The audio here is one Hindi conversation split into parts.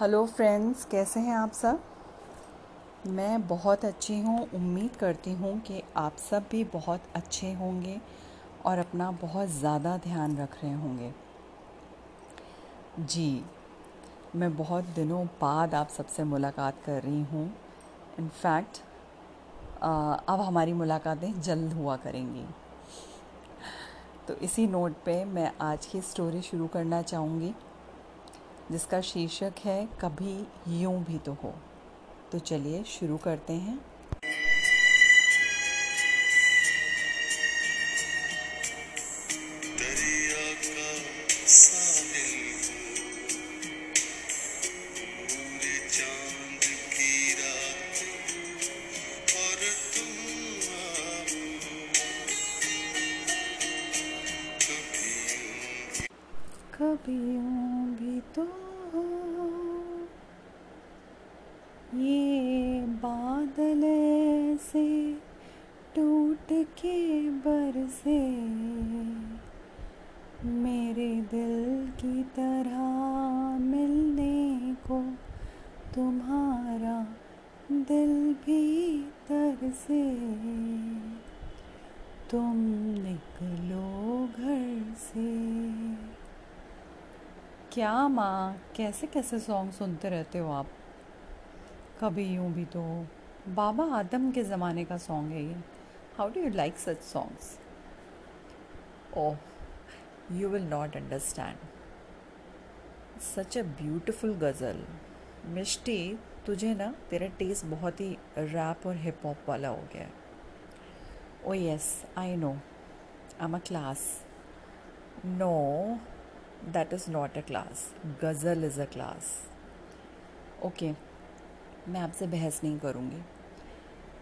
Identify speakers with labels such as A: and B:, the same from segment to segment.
A: हेलो फ्रेंड्स कैसे हैं आप सब? मैं बहुत अच्छी हूँ। उम्मीद करती हूँ कि आप सब भी बहुत अच्छे होंगे और अपना बहुत ज़्यादा ध्यान रख रहे होंगे। जी, मैं बहुत दिनों बाद आप सबसे मुलाकात कर रही हूँ। इनफैक्ट अब हमारी मुलाकातें जल्द हुआ करेंगी। तो इसी नोट पे मैं आज की स्टोरी शुरू करना चाहूँगी। जिसका शीर्षक है कभी यूँ भी तो हो। तो चलिए शुरू करते हैं। कभी तो ये बादल से टूट के बरसे, मेरे दिल की तरह मिलने को तुम्हारा दिल भी तरसे। तुम निकलो घर से। क्या माँ? कैसे कैसे सॉन्ग सुनते रहते हो आप? कभी यूँ भी तो। बाबा आदम के ज़माने का सॉन्ग है ये। How do you like such songs oh you will not understand such a beautiful ghazal Mishti तुझे ना तेरा टेस्ट बहुत ही रैप और हिप हॉप वाला हो गया है। ओ yes I know I am a class no that is not a class ghazal is a class okay मैं आपसे बहस नहीं करूँगी।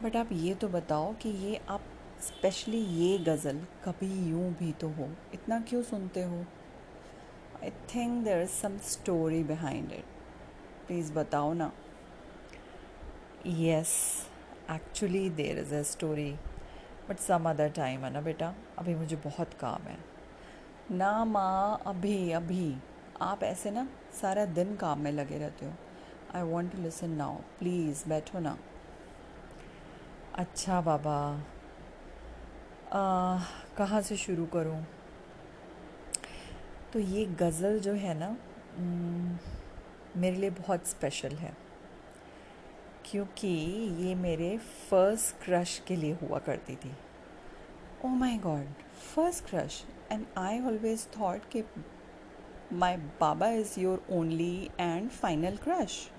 A: बट आप ये तो बताओ कि ये आप स्पेशली ये गज़ल कभी यूँ भी तो हो। इतना क्यों सुनते हो? I think there is some story behind it please बताओ ना। Yes actually there is a story but some other time है ना बेटा? अभी मुझे बहुत काम है। ना माँ, अभी अभी। आप ऐसे ना सारा दिन काम में लगे रहते हो। I want to listen now please बैठो ना। अच्छा बाबा। कहाँ से शुरू करूँ? तो ये गज़ल जो है ना मेरे लिए बहुत स्पेशल है। क्योंकि ये मेरे फ़र्स्ट क्रश के लिए हुआ करती थी। ओ my god first crush and I always thought कि my baba is your only and final crush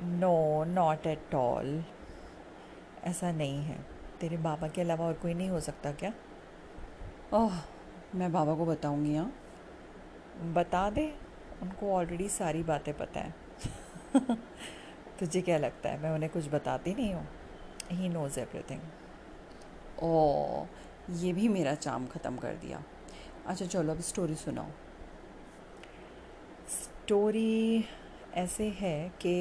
A: no not at all ऐसा नहीं है। तेरे बाबा के अलावा और कोई नहीं हो सकता क्या? ओह मैं बाबा को बताऊँगी हाँ। बता दे। उनको ऑलरेडी सारी बातें पता है। तुझे क्या लगता है? मैं उन्हें कुछ बताती नहीं हूँ। ही नोज़ एवरीथिंग ओ ये भी मेरा चाम ख़त्म कर दिया। अच्छा चलो अब स्टोरी सुनाओ। स्टोरी ऐसे है कि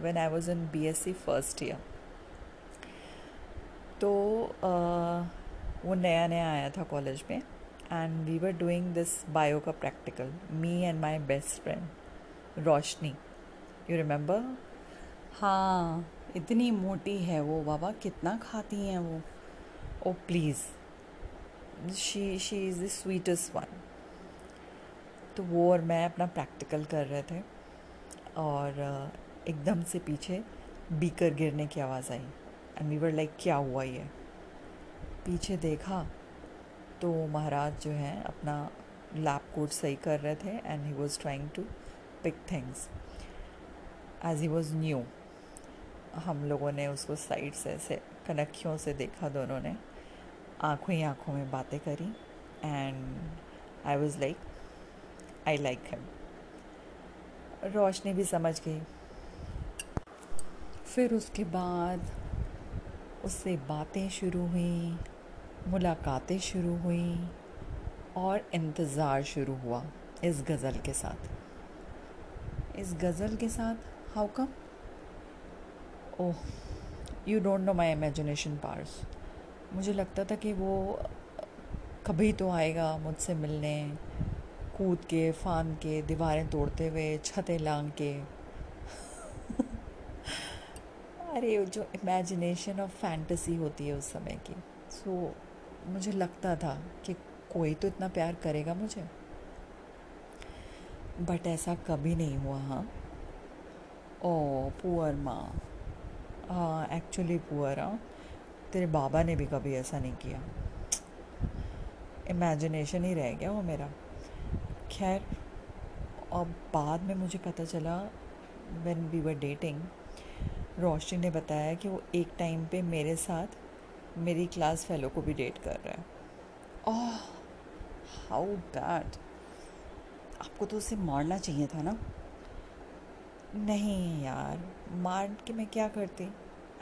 A: when I was in BSc first year तो आ, वो नया नया आया था कॉलेज में and we were doing this bio का practical me and my best friend Roshni. You remember हाँ इतनी मोटी है वो बाबा कितना खाती हैं वो। ओ please she she is the sweetest one तो वो और मैं अपना प्रैक्टिकल कर रहे थे और एकदम से पीछे बीकर गिरने की आवाज़ आई। एंड वी वर लाइक क्या हुआ ये? पीछे देखा तो महाराज जो हैं अपना लैप कोट सही कर रहे थे and he was trying to pick things as he was new हम लोगों ने उसको साइड से ऐसे कनखियों से देखा दोनों ने। आँखों ही आँखों में बातें करी and I was like I like him Roshni भी समझ गई। फिर उसके बाद उससे बातें शुरू हुई, मुलाकातें शुरू हुई और इंतज़ार शुरू हुआ इस गज़ल के साथ। इस गज़ल के साथ how come oh you don't know my imagination parse मुझे लगता था कि वो कभी तो आएगा मुझसे मिलने कूद के फान के दीवारें तोड़ते हुए छतें लांग के। अरे जो इमेजिनेशन ऑफ़ फैंटेसी होती है उस समय की। सो so, मुझे लगता था कि कोई तो इतना प्यार करेगा मुझे। बट ऐसा कभी नहीं हुआ हाँ। ओ पुअर माँ। एक्चुअली पुअर हाँ। तेरे बाबा ने भी कभी ऐसा नहीं किया। इमेजिनेशन ही रह गया वो मेरा। खैर और बाद में मुझे पता चला when we were dating Roshni ने बताया कि वो एक टाइम पे मेरे साथ मेरी क्लास फेलो को भी डेट कर रहा है। ओह हाउ बैड आपको तो उसे मारना चाहिए था ना? नहीं यार, मार के मैं क्या करती?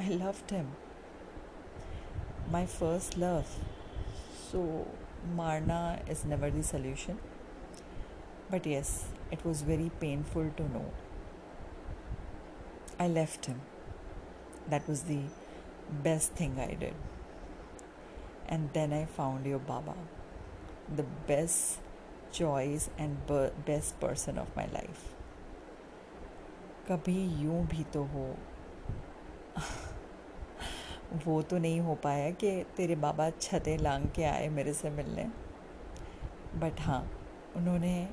A: I love him my first love so मारना is never the solution but yes it was very painful to know I left him that was the best thing I did and then I found your Baba, the best choice and best person of my life. कभी यूं भी तो हो वो तो नहीं हो पाया कि तेरे बाबा छतें लांग के आए मेरे से मिलने। बट हाँ उन्होंने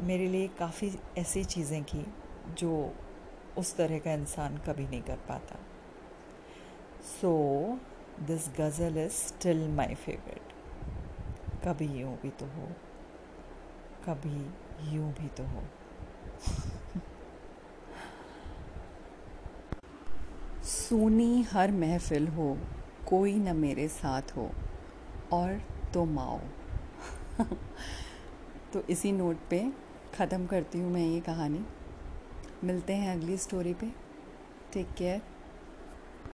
A: मेरे लिए काफ़ी ऐसी चीज़ें की जो उस तरह का इंसान कभी नहीं कर पाता। So this ghazal is still my favourite कभी यूँ भी तो हो, कभी यूँ भी तो हो।
B: सुनी हर महफिल हो, कोई न मेरे साथ हो, और तुम आओ तो इसी नोट पे ख़त्म करती हूँ मैं ये कहानी। मिलते हैं अगली स्टोरी पे। Take care